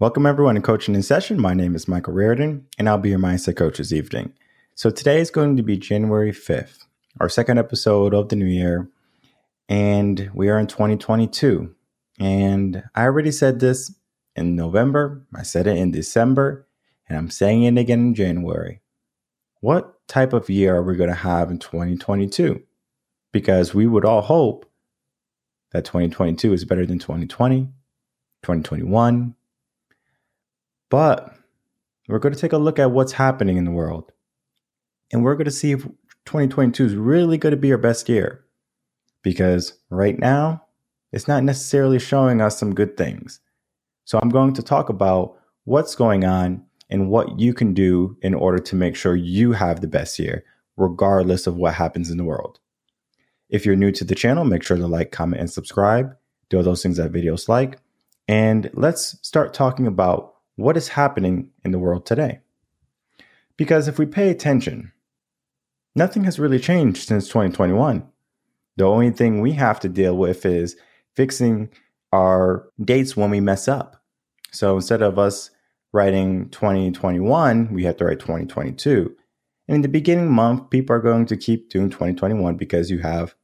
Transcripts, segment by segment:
Welcome everyone to Coaching in Session. My name is Michael Reardon, and I'll be your mindset coach this evening. So today is going to be January 5th, our second episode of the new year, and we are in 2022. And I already said this in November, I said it in December, and I'm saying it again in January. What type of year are we going to have in 2022? Because we would all hope that 2022 is better than 2020, 2021, but we're going to take a look at what's happening in the world. And we're going to see if 2022 is really going to be our best year. Because right now, it's not necessarily showing us some good things. So I'm going to talk about what's going on and what you can do in order to make sure you have the best year, regardless of what happens in the world. If you're new to the channel, make sure to like, comment, and subscribe. Do all those things that videos like. And let's start talking about what is happening in the world today. Because if we pay attention, nothing has really changed since 2021. The only thing we have to deal with is fixing our dates when we mess up. So instead of us writing 2021, we have to write 2022. And in the beginning month, people are going to keep doing 2021 because you have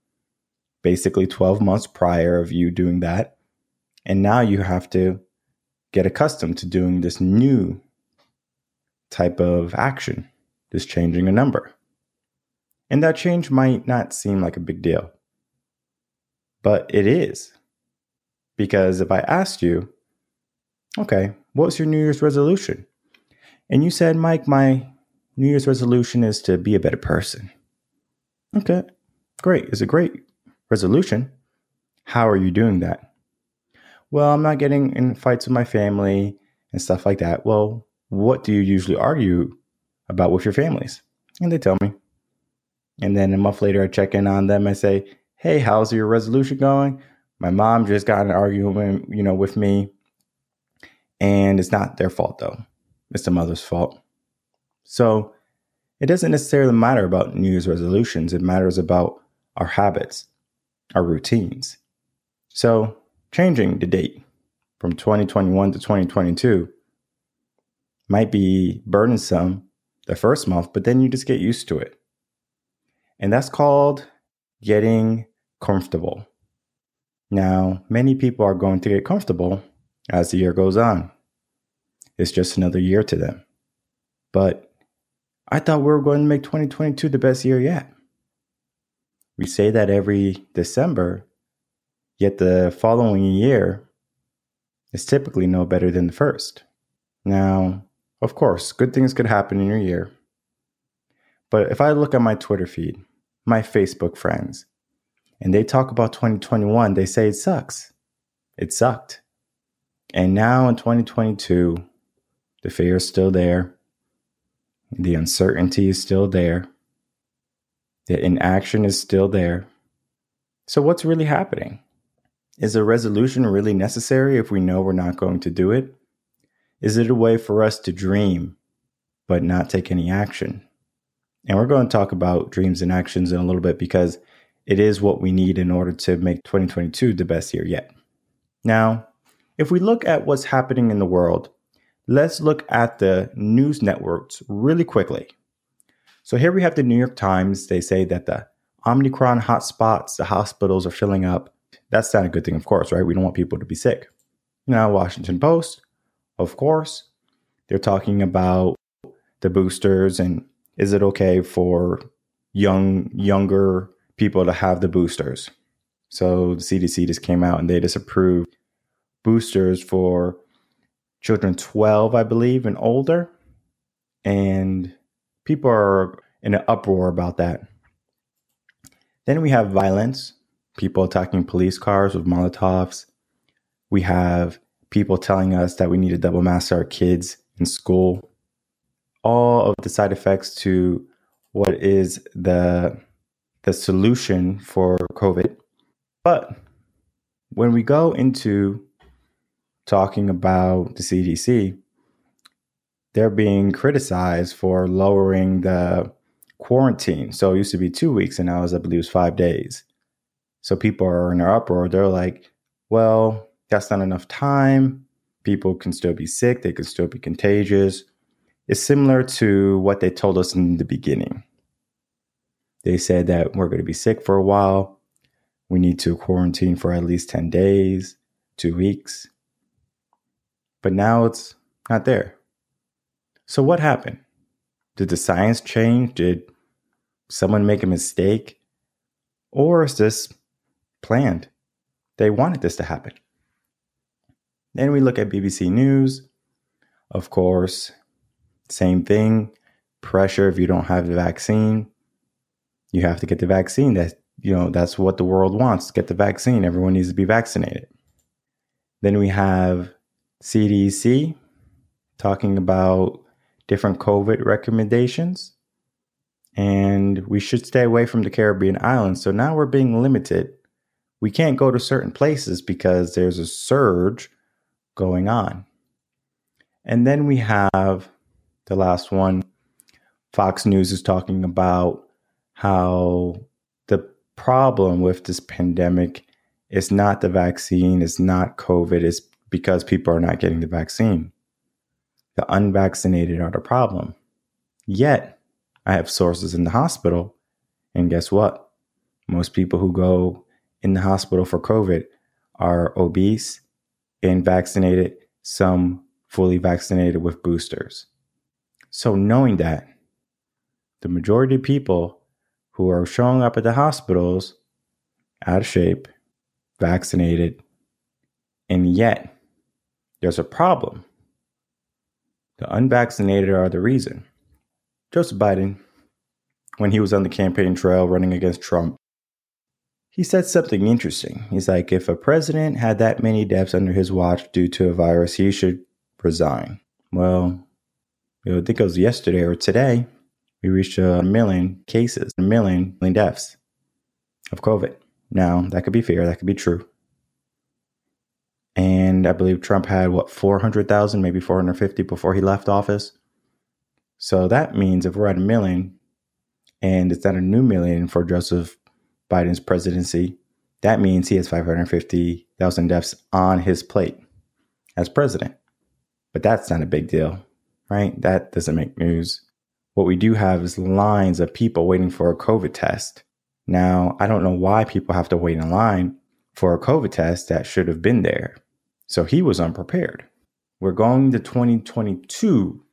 basically 12 months prior of you doing that. And now you have to get accustomed to doing this new type of action, this changing a number. And that change might not seem like a big deal, but it is. Because if I asked you, okay, what's your New Year's resolution? And you said, Mike, my New Year's resolution is to be a better person. Okay, great. It's a great resolution. How are you doing that? Well, I'm not getting in fights with my family and stuff like that. Well, what do you usually argue about with your families? And they tell me. And then a month later, I check in on them and say, hey, how's your resolution going? My mom just got an argument, you know, with me. And it's not their fault, though. It's the mother's fault. So it doesn't necessarily matter about New Year's resolutions. It matters about our habits, our routines. So changing the date from 2021 to 2022 might be burdensome the first month, but then you just get used to it. And that's called getting comfortable. Now, many people are going to get comfortable as the year goes on. It's just another year to them. But I thought we were going to make 2022 the best year yet. We say that every December, Yet the following year is typically no better than the first. Now, of course, good things could happen in your year. But if I look at my Twitter feed, my Facebook friends, and they talk about 2021, they say it sucks. It sucked. And now in 2022, the fear is still there. The uncertainty is still there. The inaction is still there. So, what's really happening? Is a resolution really necessary if we know we're not going to do it? Is it a way for us to dream but not take any action? And we're going to talk about dreams and actions in a little bit because it is what we need in order to make 2022 the best year yet. Now, if we look at what's happening in the world, let's look at the news networks really quickly. So here we have the New York Times. They say that the Omicron hotspots, the hospitals are filling up. That's not a good thing, of course, right? We don't want people to be sick. Now, Washington Post, of course, they're talking about the boosters and is it okay for young younger people to have the boosters? So the CDC just came out and they disapproved boosters for children 12, I believe, and older. And people are in an uproar about that. Then we have violence people attacking police cars with Molotovs. We have people telling us that we need to double mask our kids in school. All of the side effects to what is the the solution for COVID. But when we go into talking about the CDC, they're being criticized for lowering the quarantine. So it used to be two weeks, and now it's, I believe, it's five days. So people are in an uproar. They're like, well, that's not enough time people can still be sick, they can still be contagious. It's similar to what they told us in the beginning. They said that we're going to be sick for a while. We need to quarantine for at least 10 days, two weeks. But now it's not there. So, what happened? Did the science change? Did someone make a mistake? Or is this planned? They wanted this to happen. Then we look at BBC News. Of course, same thing. Pressure if you don't have the vaccine. You have to get the vaccine. That you know, that's what the world wants. Get the vaccine. Everyone needs to be vaccinated. Then we have CDC talking about different COVID recommendations. And we should stay away from the Caribbean islands. So now we're being limited. We can't go to certain places because there's a surge going on. And then we have the last one Fox News is talking about how the problem with this pandemic is not the vaccine, it's not COVID, it's because people are not getting the vaccine. The unvaccinated are the problem. Yet, I have sources in the hospital, and guess what? Most people who go in the hospital for COVID are obese and vaccinated, some fully vaccinated with boosters. So, knowing that, the majority of people who are showing up at the hospitals out of shape, vaccinated, and yet there's a problem. The unvaccinated are the reason. Joseph Biden, when he was on the campaign trail running against Trump, he said something interesting. He's like, if a president had that many deaths under his watch due to a virus, he should resign. Well, I think it was yesterday or today, we reached a million cases, a million, million deaths of COVID. Now, that could be fair, that could be true. And I believe Trump had what 400,000, maybe 450 before he left office. So that means if we're at a million and it's not a new million for Joseph Biden's presidency, that means he has 550,000 deaths on his plate as president. But that's not a big deal, right? That doesn't make news. What we do have is lines of people waiting for a COVID test. Now, I don't know why people have to wait in line for a COVID test that should have been there. So he was unprepared. We're going to 2022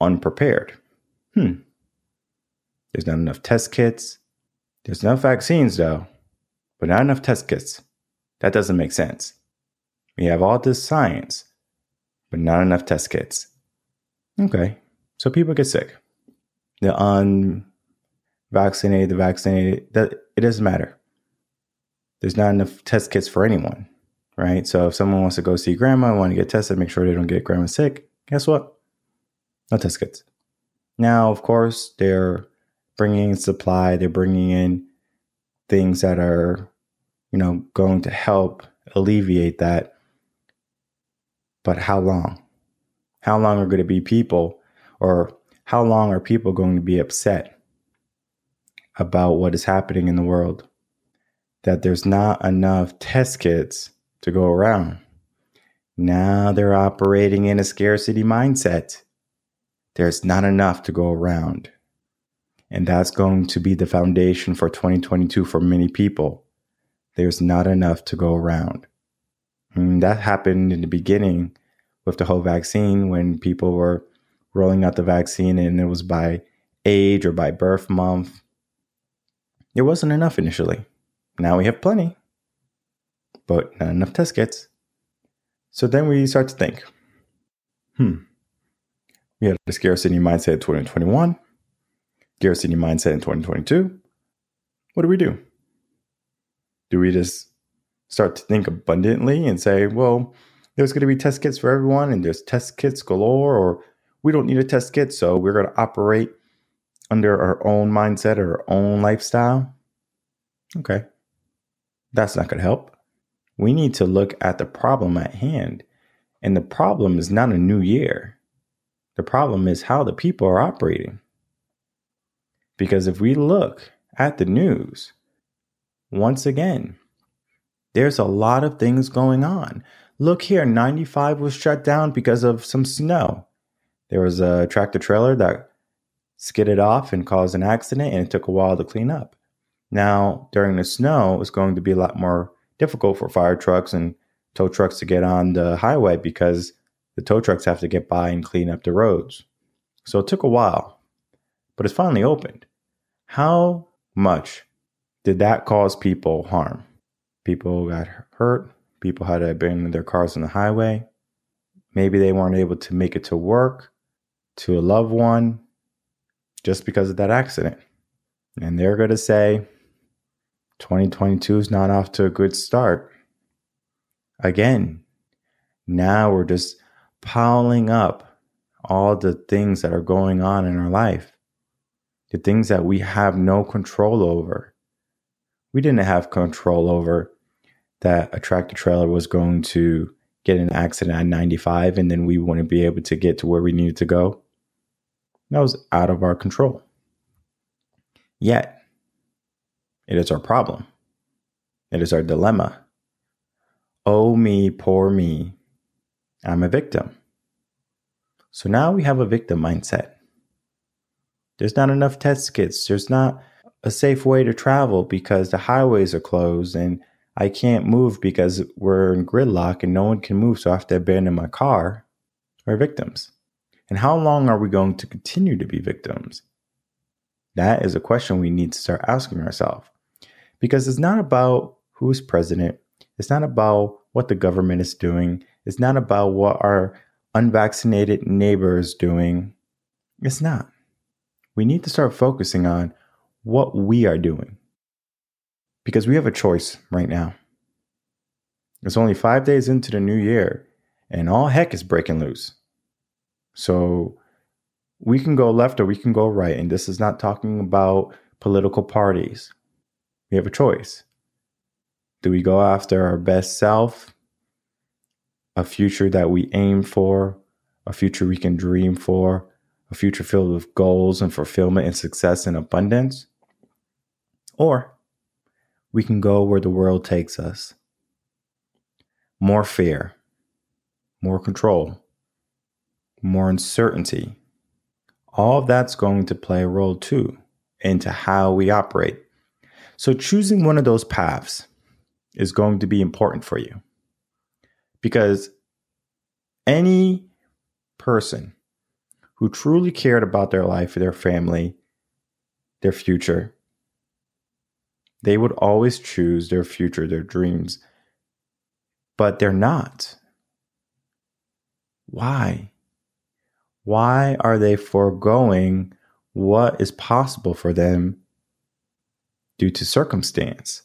unprepared. Hmm. There's not enough test kits. There's enough vaccines, though, but not enough test kits. That doesn't make sense. We have all this science, but not enough test kits. Okay, so people get sick. The unvaccinated, the vaccinated, that it doesn't matter. There's not enough test kits for anyone right? So if someone wants to go see grandma, want to get tested, make sure they don't get grandma sick. Guess what? No test kits. Now, of course, they're bringing in supply. They're bringing in things that are, you know, going to help alleviate that. But how long? How long are going to be people, or how long are people going to be upset about what is happening in the world? That there's not enough test kits to go around. Now they're operating in a scarcity mindset. There's not enough to go around. And that's going to be the foundation for 2022 for many people. There's not enough to go around. And that happened in the beginning with the whole vaccine when people were rolling out the vaccine and it was by age or by birth month. There wasn't enough initially. Now we have plenty, but not enough test kits. So then we start to think hmm, we had a scarcity mindset in 2021. Garrett mindset in 2022, what do we do? Do we just start to think abundantly and say, well, there's going to be test kits for everyone and there's test kits galore, or we don't need a test kit, so we're going to operate under our own mindset or our own lifestyle? Okay. That's not going to help. We need to look at the problem at hand. And the problem is not a new year. The problem is how the people are operating. Because if we look at the news, once again, there's a lot of things going on. look here, 95 was shut down because of some snow. There was a tractor trailer that skidded off and caused an accident, and it took a while to clean up. Now, during the snow, it's going to be a lot more difficult for fire trucks and tow trucks to get on the highway because the tow trucks have to get by and clean up the roads. So it took a while, but it's finally opened. How much did that cause people harm? People got hurt, people had to abandon their cars on the highway. Maybe they weren't able to make it to work, to a loved one, just because of that accident. And they're going to say 2022 is not off to a good start. Again, now we're just piling up all the things that are going on in our life, the things that we have no control over. We didn't have control over that a tractor trailer was going to get an accident at 95 and then we wouldn't be able to get to where we needed to go. That was out of our control. Yet, it is our problem. It is our dilemma. Oh, me, poor me. I'm a victim. So now we have a victim mindset. There's not enough test kits. There's not a safe way to travel because the highways are closed and I can't move because we're in gridlock and no one can move. So I have to abandon my car. We're victims. And how long are we going to continue to be victims? That is a question we need to start asking ourselves. Because it's not about who's president, it's not about what the government is doing, it's not about what our unvaccinated neighbor is doing. It's not. We need to start focusing on what we are doing. Because we have a choice right now. It's only five days into the new year, and all heck is breaking loose. So we can go left or we can go right. And this is not talking about political parties. We have a choice. Do we go after our best self, a future that we aim for, a future we can dream for, a future filled with goals and fulfillment and success and abundance? Or we can go where the world takes us. More fear, more control, more uncertainty. All of that's going to play a role too into how we operate. So, choosing one of those paths is going to be important for you because any person who truly cared about their life, their family, their future, they would always choose their future, their dreams, but they're not. Why? Why are they foregoing what is possible for them due to circumstance?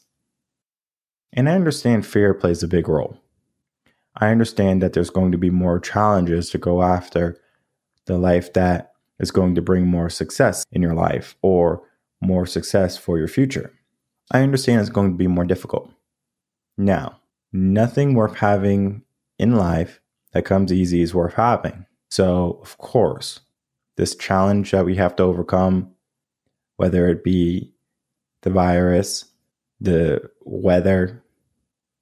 And I understand fear plays a big role. I understand that there's going to be more challenges to go after the life that is going to bring more success in your life or more success for your future. I understand it's going to be more difficult. Now, nothing worth having in life that comes easy is worth having. So, of course, this challenge that we have to overcome, whether it be the virus, the weather,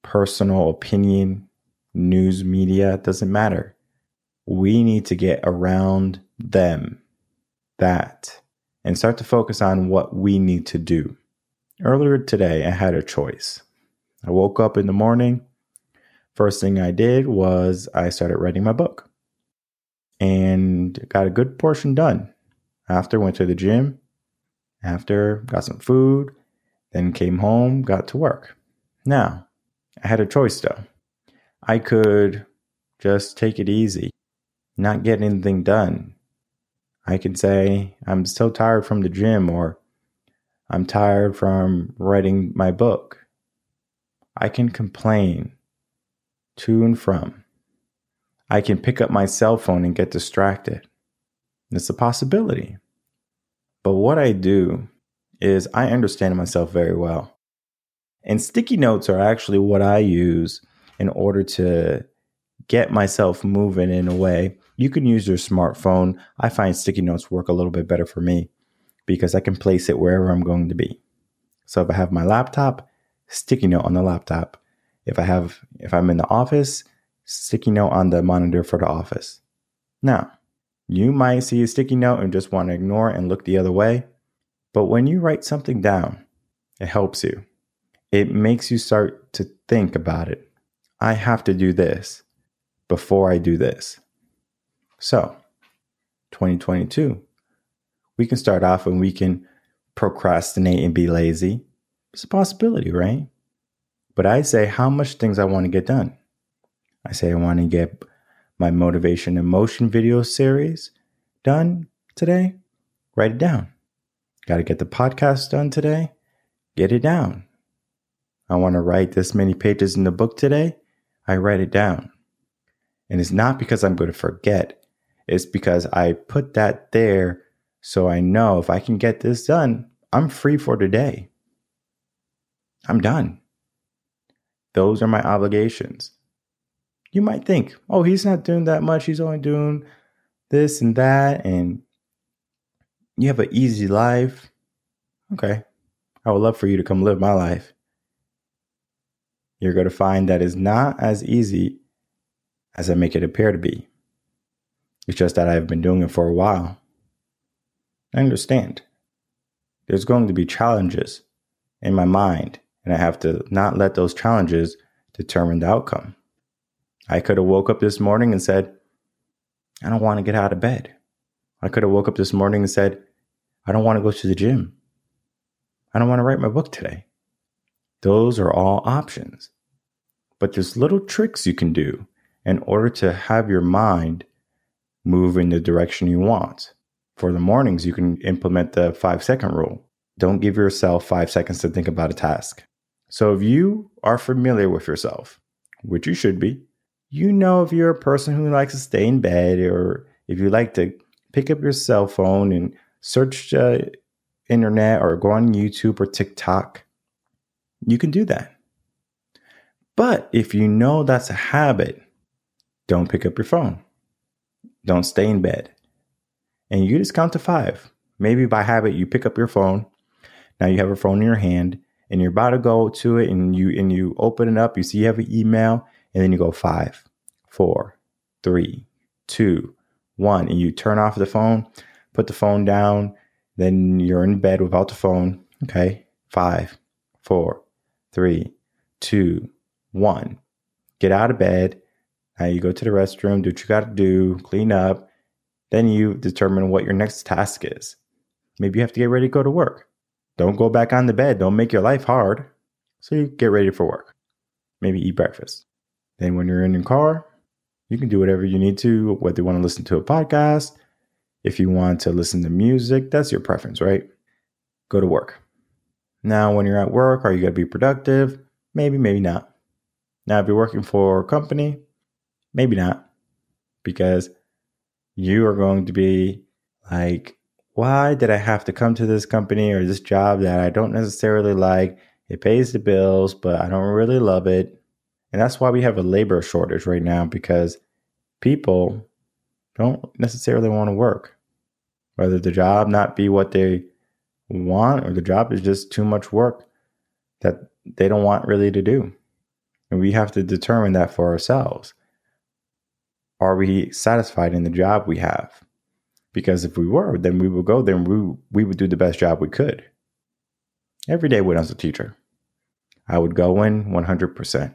personal opinion, news media, doesn't matter. We need to get around them, that, and start to focus on what we need to do. Earlier today, I had a choice. I woke up in the morning. First thing I did was I started writing my book and got a good portion done. After went to the gym, after got some food, then came home, got to work. Now, I had a choice though. I could just take it easy, not get anything done. I can say, I'm so tired from the gym, or I'm tired from writing my book. I can complain to and from. I can pick up my cell phone and get distracted. It's a possibility. But what I do is I understand myself very well. And sticky notes are actually what I use in order to get myself moving in a way. You can use your smartphone. I find sticky notes work a little bit better for me because I can place it wherever I'm going to be. So if I have my laptop, sticky note on the laptop. If I have if I'm in the office, sticky note on the monitor for the office. Now, you might see a sticky note and just want to ignore and look the other way. But when you write something down, it helps you. It makes you start to think about it. I have to do this before I do this. So, 2022, we can start off and we can procrastinate and be lazy. It's a possibility, right? But I say how much things I want to get done. I say I want to get my motivation and motion video series done today. Write it down. Got to get the podcast done today. Get it down. I want to write this many pages in the book today. I write it down. And it's not because I'm going to forget, it's because I put that there so I know if I can get this done, I'm free for today. I'm done. Those are my obligations. You might think, oh, he's not doing that much. He's only doing this and that. And you have an easy life. Okay. I would love for you to come live my life. You're going to find that it's not as easy as I make it appear to be. It's just that I've been doing it for a while. I understand. There's going to be challenges in my mind, and I have to not let those challenges determine the outcome. I could have woke up this morning and said, I don't want to get out of bed. I could have woke up this morning and said, I don't want to go to the gym. I don't want to write my book today. Those are all options. But there's little tricks you can do in order to have your mind move in the direction you want. For the mornings, you can implement the five second rule. Don't give yourself five seconds to think about a task. So if you are familiar with yourself, which you should be, you know if you're a person who likes to stay in bed or if you like to pick up your cell phone and search the internet or go on YouTube or TikTok, you can do that. But if you know that's a habit, don't pick up your phone. Don't stay in bed. And you just count to five. Maybe by habit, you pick up your phone. Now you have a phone in your hand and you're about to go to it and you and you open it up, you see you have an email, and then you go five, four, three, two, one, and you turn off the phone, put the phone down, then you're in bed without the phone. Okay. Five, four, three, two, one. Get out of bed. Now you go to the restroom, do what you got to do, clean up. Then you determine what your next task is. Maybe you have to get ready to go to work. Don't go back on the bed. Don't make your life hard. So you get ready for work. Maybe eat breakfast. Then when you're in your car, you can do whatever you need to, whether you want to listen to a podcast, if you want to listen to music, that's your preference, right? Go to work. Now, when you're at work, are you going to be productive? Maybe, maybe not. Now, if you're working for a company, maybe not, because you are going to be like, why did I have to come to this company or this job that I don't necessarily like? It pays the bills, but I don't really love it. And that's why we have a labor shortage right now because people don't necessarily want to work. Whether the job not be what they want or the job is just too much work that they don't want really to do. And we have to determine that for ourselves. Are we satisfied in the job we have? Because if we were, then we would go there and we, we would do the best job we could. Every day when I was a teacher, I would go in 100%.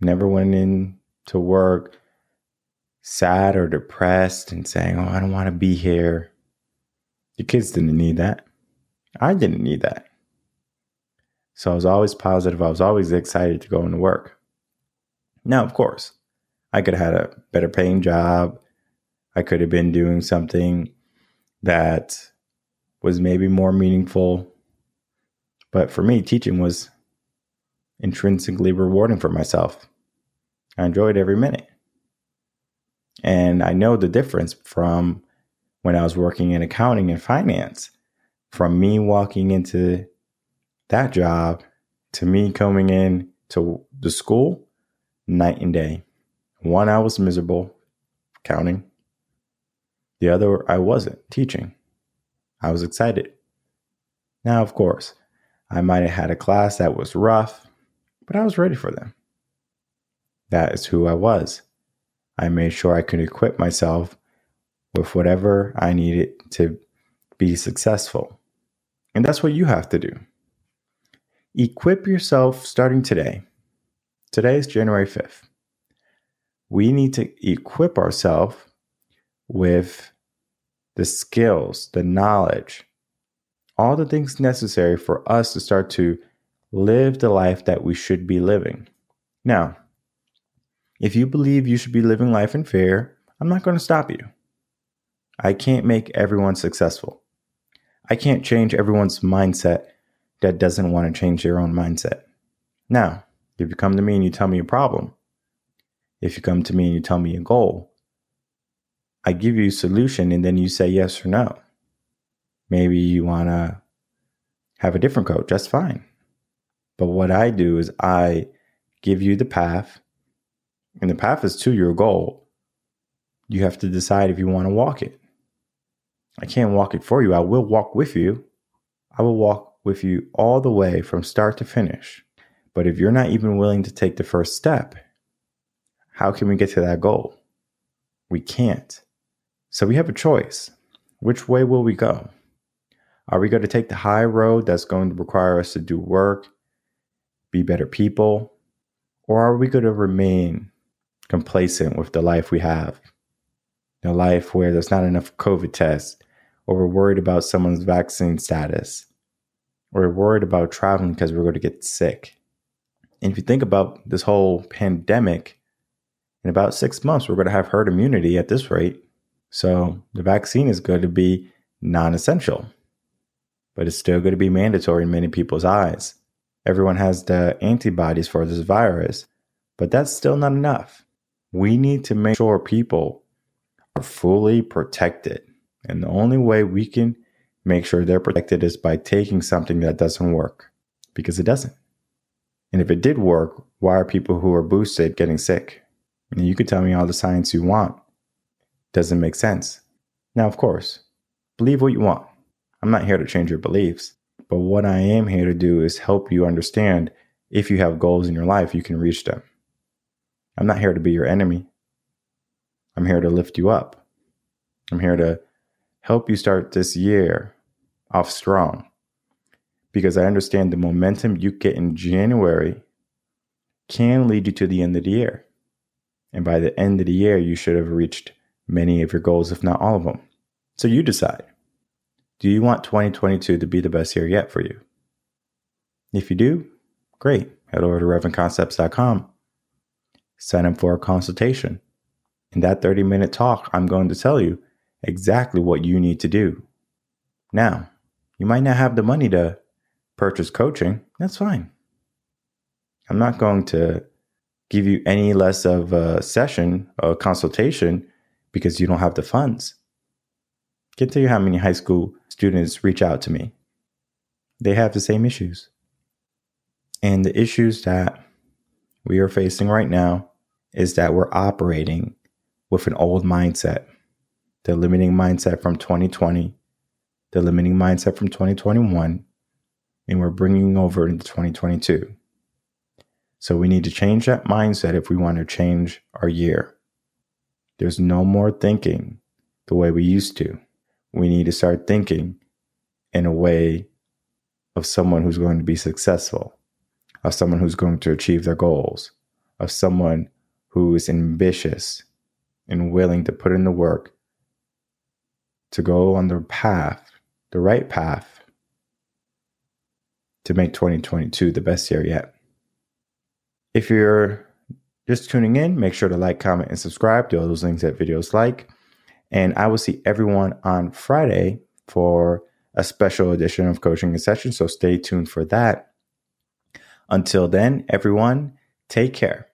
Never went in to work sad or depressed and saying, Oh, I don't want to be here. The kids didn't need that. I didn't need that. So I was always positive. I was always excited to go into work. Now, of course, I could have had a better paying job. I could have been doing something that was maybe more meaningful. But for me, teaching was intrinsically rewarding for myself. I enjoyed every minute. And I know the difference from when I was working in accounting and finance, from me walking into that job to me coming in to the school, night and day. One, I was miserable counting. The other, I wasn't teaching. I was excited. Now, of course, I might have had a class that was rough, but I was ready for them. That is who I was. I made sure I could equip myself with whatever I needed to be successful. And that's what you have to do. Equip yourself starting today. Today is January 5th. We need to equip ourselves with the skills, the knowledge, all the things necessary for us to start to live the life that we should be living. Now, if you believe you should be living life in fear, I'm not going to stop you. I can't make everyone successful. I can't change everyone's mindset that doesn't want to change their own mindset. Now, if you come to me and you tell me a problem, if you come to me and you tell me a goal, I give you a solution and then you say yes or no. Maybe you want to have a different coach. That's fine. But what I do is I give you the path, and the path is to your goal. You have to decide if you want to walk it. I can't walk it for you. I will walk with you. I will walk with you all the way from start to finish. But if you're not even willing to take the first step, how can we get to that goal? We can't. So we have a choice. Which way will we go? Are we going to take the high road that's going to require us to do work, be better people? Or are we going to remain complacent with the life we have? A life where there's not enough COVID tests, or we're worried about someone's vaccine status, or we're worried about traveling because we're going to get sick. And if you think about this whole pandemic, in about six months, we're going to have herd immunity at this rate. So the vaccine is going to be non essential, but it's still going to be mandatory in many people's eyes. Everyone has the antibodies for this virus, but that's still not enough. We need to make sure people are fully protected. And the only way we can make sure they're protected is by taking something that doesn't work because it doesn't. And if it did work, why are people who are boosted getting sick? And you could tell me all the science you want. Doesn't make sense. Now, of course, believe what you want. I'm not here to change your beliefs. But what I am here to do is help you understand if you have goals in your life, you can reach them. I'm not here to be your enemy. I'm here to lift you up. I'm here to help you start this year off strong because I understand the momentum you get in January can lead you to the end of the year. And by the end of the year, you should have reached many of your goals, if not all of them. So you decide. Do you want 2022 to be the best year yet for you? If you do, great. Head over to revenconcepts.com. Sign up for a consultation. In that 30 minute talk, I'm going to tell you exactly what you need to do. Now, you might not have the money to purchase coaching. That's fine. I'm not going to give you any less of a session, a consultation, because you don't have the funds. Can tell you how many high school students reach out to me. They have the same issues. And the issues that we are facing right now is that we're operating with an old mindset, the limiting mindset from 2020, the limiting mindset from 2021, and we're bringing over into 2022. So we need to change that mindset if we want to change our year. There's no more thinking the way we used to we need to start thinking in a way of someone who's going to be successful, of someone who's going to achieve their goals, of someone who is ambitious and willing to put in the work to go on the path, the right path to make 2022 the best year yet. If you're just tuning in, make sure to like, comment, and subscribe to all those links that videos like. And I will see everyone on Friday for a special edition of Coaching in Session. So stay tuned for that. Until then, everyone, take care.